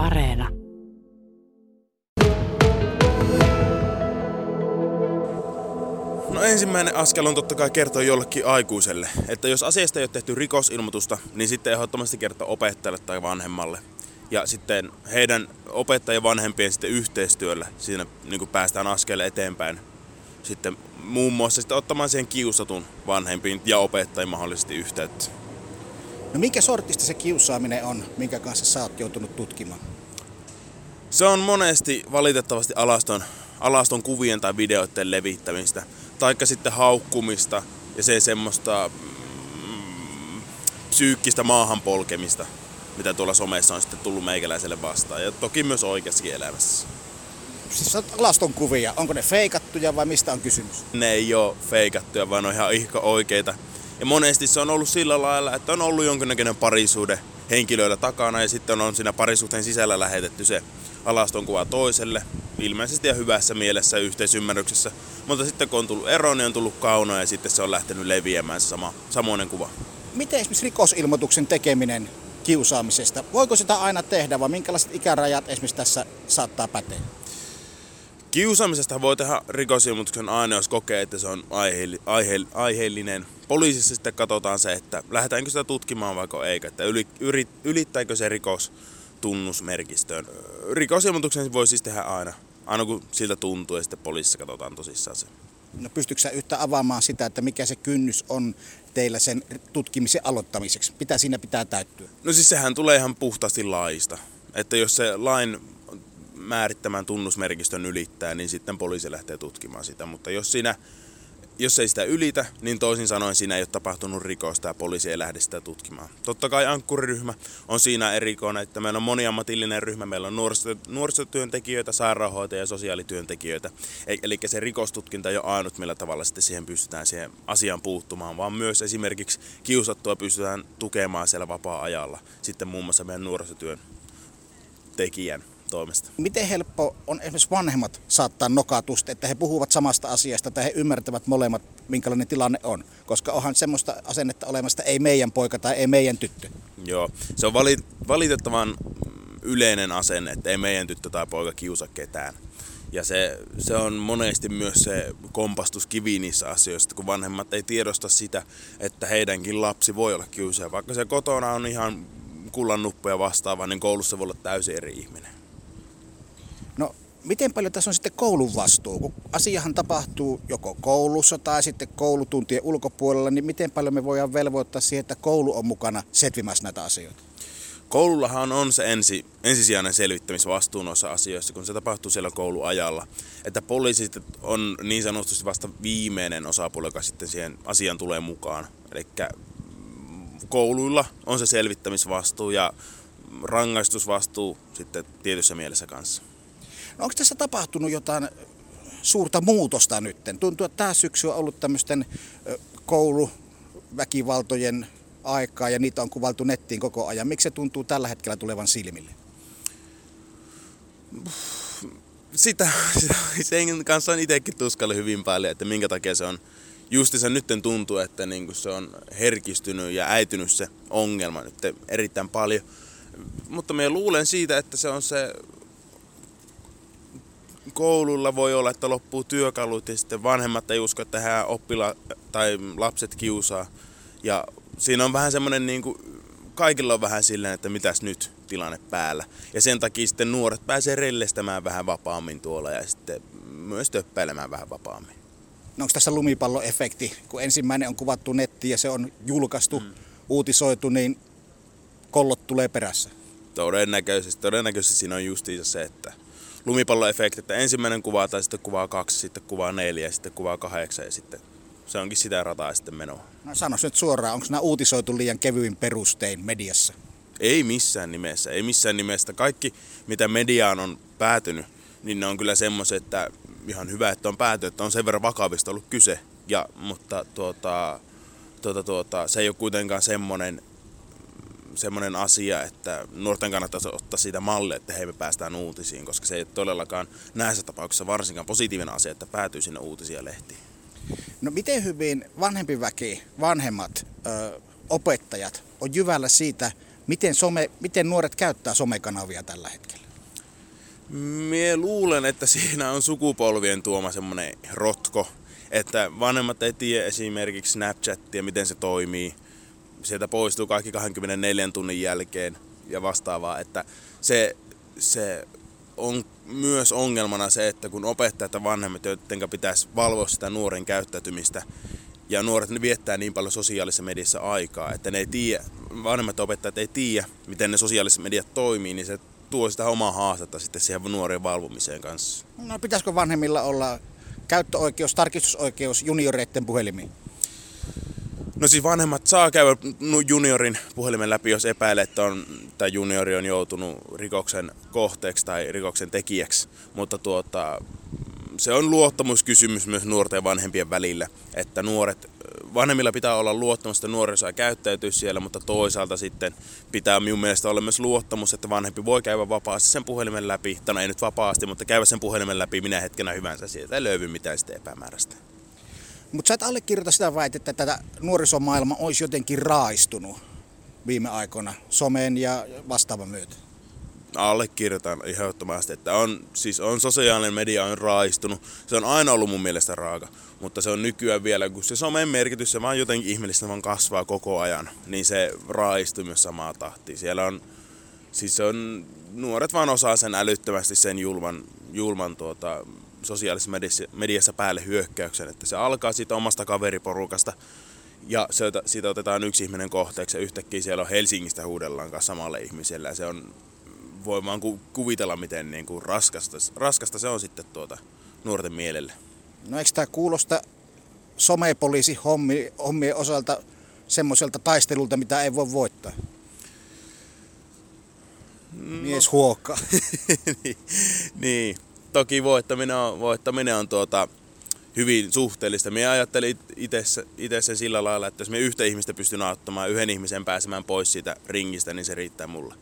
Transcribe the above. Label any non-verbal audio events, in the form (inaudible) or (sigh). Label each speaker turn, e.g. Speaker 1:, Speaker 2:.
Speaker 1: Areena.
Speaker 2: No ensimmäinen askel on totta kai kertoa jollekin aikuiselle, että jos asiasta ei ole tehty rikosilmoitusta, niin sitten ehdottomasti kertoa opettajalle tai vanhemmalle. Ja sitten heidän opettajien vanhempien sitten yhteistyöllä siinä niin päästään askel eteenpäin. Sitten muun muassa sitten ottamaan siihen kiusatun vanhempiin ja opettajiin mahdollisesti yhteyttä.
Speaker 3: No minkä sortista se kiusaaminen on, minkä kanssa sä oot joutunut tutkimaan?
Speaker 2: Se on monesti valitettavasti alaston, alaston kuvien tai videoiden levittämistä, taikka sitten haukkumista ja se semmoista mm, psyykkistä maahanpolkemista, mitä tuolla somessa on sitten tullut meikäläiselle vastaan. Ja toki myös oikeassa elämässä.
Speaker 3: Siis on alaston kuvia, onko ne feikattuja vai mistä on kysymys?
Speaker 2: Ne ei ole feikattuja, vaan on ihan ihka oikeita. Ja monesti se on ollut sillä lailla, että on ollut jonkinnäköinen parisuhde henkilöillä takana ja sitten on siinä parisuhteen sisällä lähetetty se alaston kuva toiselle, ilmeisesti ja hyvässä mielessä yhteisymmärryksessä. Mutta sitten kun on tullut ero, niin on tullut kauno ja sitten se on lähtenyt leviämään sama, samoinen kuva.
Speaker 3: Miten esimerkiksi rikosilmoituksen tekeminen kiusaamisesta, voiko sitä aina tehdä vai minkälaiset ikärajat esimerkiksi tässä saattaa päteä?
Speaker 2: Kiusaamisesta voi tehdä rikosilmoituksen aina, jos kokee, että se on aiheelli, aihe, aiheellinen. Poliisissa sitten katsotaan se, että lähdetäänkö sitä tutkimaan vaikka eikä, että yli, yrit, ylittääkö se rikos tunnusmerkistöön. Rikosilmoituksen voi siis tehdä aina, aina kun siltä tuntuu ja sitten poliisissa katsotaan tosissaan se.
Speaker 3: No pystytkö sä yhtä avaamaan sitä, että mikä se kynnys on teillä sen tutkimisen aloittamiseksi? Mitä siinä pitää täyttyä?
Speaker 2: No siis sehän tulee ihan puhtaasti laista. Että jos se lain määrittämän tunnusmerkistön ylittää, niin sitten poliisi lähtee tutkimaan sitä. Mutta jos siinä jos ei sitä ylitä, niin toisin sanoen siinä ei ole tapahtunut rikosta ja poliisi ei lähde sitä tutkimaan. Totta kai ankkuriryhmä on siinä erikoinen, että meillä on moniammatillinen ryhmä, meillä on nuorisotyöntekijöitä, sairaanhoitajia ja sosiaalityöntekijöitä. E- eli se rikostutkinta ei ole ainut, millä tavalla sitten siihen pystytään siihen asiaan puuttumaan, vaan myös esimerkiksi kiusattua pystytään tukemaan siellä vapaa-ajalla sitten muun muassa meidän nuorisotyön tekijän toimesta.
Speaker 3: Miten helppo on esimerkiksi vanhemmat saattaa nokatusta, että he puhuvat samasta asiasta, että he ymmärtävät molemmat, minkälainen tilanne on? Koska onhan semmoista asennetta olemasta, ei meidän poika tai ei meidän tyttö.
Speaker 2: Joo, se on valitettavan yleinen asenne, että ei meidän tyttö tai poika kiusa ketään. Ja se, se on monesti myös se kompastuskivi niissä asioissa, kun vanhemmat ei tiedosta sitä, että heidänkin lapsi voi olla kiusaaja. Vaikka se kotona on ihan kullannuppuja vastaava, niin koulussa voi olla täysin eri ihminen.
Speaker 3: Miten paljon tässä on sitten koulun vastuu? Kun asiahan tapahtuu joko koulussa tai sitten koulutuntien ulkopuolella, niin miten paljon me voidaan velvoittaa siihen, että koulu on mukana setvimässä näitä asioita?
Speaker 2: Koulullahan on se ensi, ensisijainen selvittämisvastuu noissa asioissa, kun se tapahtuu siellä kouluajalla. Että poliisi on niin sanotusti vasta viimeinen osapuoli, joka sitten siihen asiaan tulee mukaan. Eli kouluilla on se selvittämisvastuu ja rangaistusvastuu sitten tietyssä mielessä kanssa.
Speaker 3: Onko tässä tapahtunut jotain suurta muutosta nyt? Tuntuu, että tämä syksy on ollut tämmöisten kouluväkivaltojen aikaa ja niitä on kuvaltu nettiin koko ajan. Miksi se tuntuu tällä hetkellä tulevan silmille?
Speaker 2: Sitä, sen kanssa on itsekin tuskalle hyvin paljon, että minkä takia se on justi se nyt tuntuu, että niin se on herkistynyt ja äitynyt se ongelma nyt erittäin paljon. Mutta me luulen siitä, että se on se koululla voi olla, että loppuu työkalut ja sitten vanhemmat ei usko, että hän oppila tai lapset kiusaa. Ja siinä on vähän semmoinen niin kuin, kaikilla on vähän silleen, että mitäs nyt tilanne päällä. Ja sen takia sitten nuoret pääsee rellestämään vähän vapaammin tuolla ja sitten myös töppäilemään vähän vapaammin.
Speaker 3: No onko tässä lumipalloefekti, kun ensimmäinen on kuvattu nettiin ja se on julkaistu, mm. uutisoitu, niin kollot tulee perässä?
Speaker 2: Todennäköisesti, todennäköisesti siinä on justiinsa se, että lumipalloefekti, että ensimmäinen kuvaa tai sitten kuvaa kaksi, sitten kuvaa neljä sitten kuvaa kahdeksan ja sitten se onkin sitä rataa sitten menoa.
Speaker 3: No sanois nyt suoraan, onko nämä uutisoitu liian kevyin perustein mediassa?
Speaker 2: Ei missään nimessä, ei missään nimessä. Kaikki mitä mediaan on päätynyt, niin ne on kyllä semmoiset, että ihan hyvä, että on pääty, että on sen verran vakavista ollut kyse. Ja, mutta tuota, tuota, tuota, se ei ole kuitenkaan semmoinen, semmoinen asia, että nuorten kannattaisi ottaa siitä mallia, että hei me päästään uutisiin, koska se ei todellakaan näissä tapauksissa varsinkaan positiivinen asia, että päätyy sinne uutisia lehtiin.
Speaker 3: No miten hyvin vanhempi väki, vanhemmat, ö, opettajat on jyvällä siitä, Miten, some, miten nuoret käyttää somekanavia tällä hetkellä?
Speaker 2: Mie luulen, että siinä on sukupolvien tuoma semmonen rotko, että vanhemmat ei tiedä esimerkiksi Snapchatia, miten se toimii. Sieltä poistuu kaikki 24 tunnin jälkeen ja vastaavaa, että se, se on myös ongelmana se, että kun opettajat ja vanhemmat, joiden pitäisi valvoa sitä nuoren käyttäytymistä, ja nuoret ne viettää niin paljon sosiaalisessa mediassa aikaa, että ne ei tiedä, vanhemmat opettajat ei tiedä, miten ne sosiaaliset mediat toimii, niin se tuo sitä omaa haastetta sitten siihen nuorien valvomiseen kanssa.
Speaker 3: No pitäisikö vanhemmilla olla käyttöoikeus, tarkistusoikeus junioreiden puhelimiin?
Speaker 2: No siis vanhemmat saa käydä juniorin puhelimen läpi, jos epäilee, että on, tai juniori on joutunut rikoksen kohteeksi tai rikoksen tekijäksi. Mutta tuota, se on luottamuskysymys myös nuorten ja vanhempien välillä, että nuoret, vanhemmilla pitää olla luottamus, että nuori saa käyttäytyä siellä, mutta toisaalta sitten pitää minun mielestä olla myös luottamus, että vanhempi voi käydä vapaasti sen puhelimen läpi, tai no ei nyt vapaasti, mutta käydä sen puhelimen läpi minä hetkenä hyvänsä, sieltä ei löydy mitään sitten epämääräistä.
Speaker 3: Mutta sä et allekirjoita sitä väitettä, että tätä nuorisomaailma olisi jotenkin raaistunut viime aikoina somen ja vastaavan myötä.
Speaker 2: Allekirjoitan ehdottomasti, että on, siis on sosiaalinen media on raistunut. Se on aina ollut mun mielestä raaka, mutta se on nykyään vielä, kun se somen merkitys, se vaan jotenkin ihmeellistä vaan kasvaa koko ajan, niin se raistuu myös samaa tahtia. Siellä on, siis on, nuoret vaan osaa sen älyttömästi sen julman, julman tuota, sosiaalisessa mediassa, mediassa päälle hyökkäyksen, että se alkaa siitä omasta kaveriporukasta ja se, siitä otetaan yksi ihminen kohteeksi ja yhtäkkiä siellä on Helsingistä huudellaan kanssa samalle ihmiselle ja se on, voi vaan kuvitella miten niin kuin raskasta, raskasta se on sitten tuota nuorten mielelle.
Speaker 3: No eikö tämä kuulosta somepoliisi hommi, hommien osalta semmoiselta taistelulta, mitä ei voi voittaa? Mies no. huokka. (laughs)
Speaker 2: niin, niin, toki voittaminen on, voittaminen on tuota, hyvin suhteellista. Minä ajattelin itse sen sillä lailla, että jos me yhtä ihmistä pystyn auttamaan yhden ihmisen pääsemään pois siitä ringistä, niin se riittää mulle.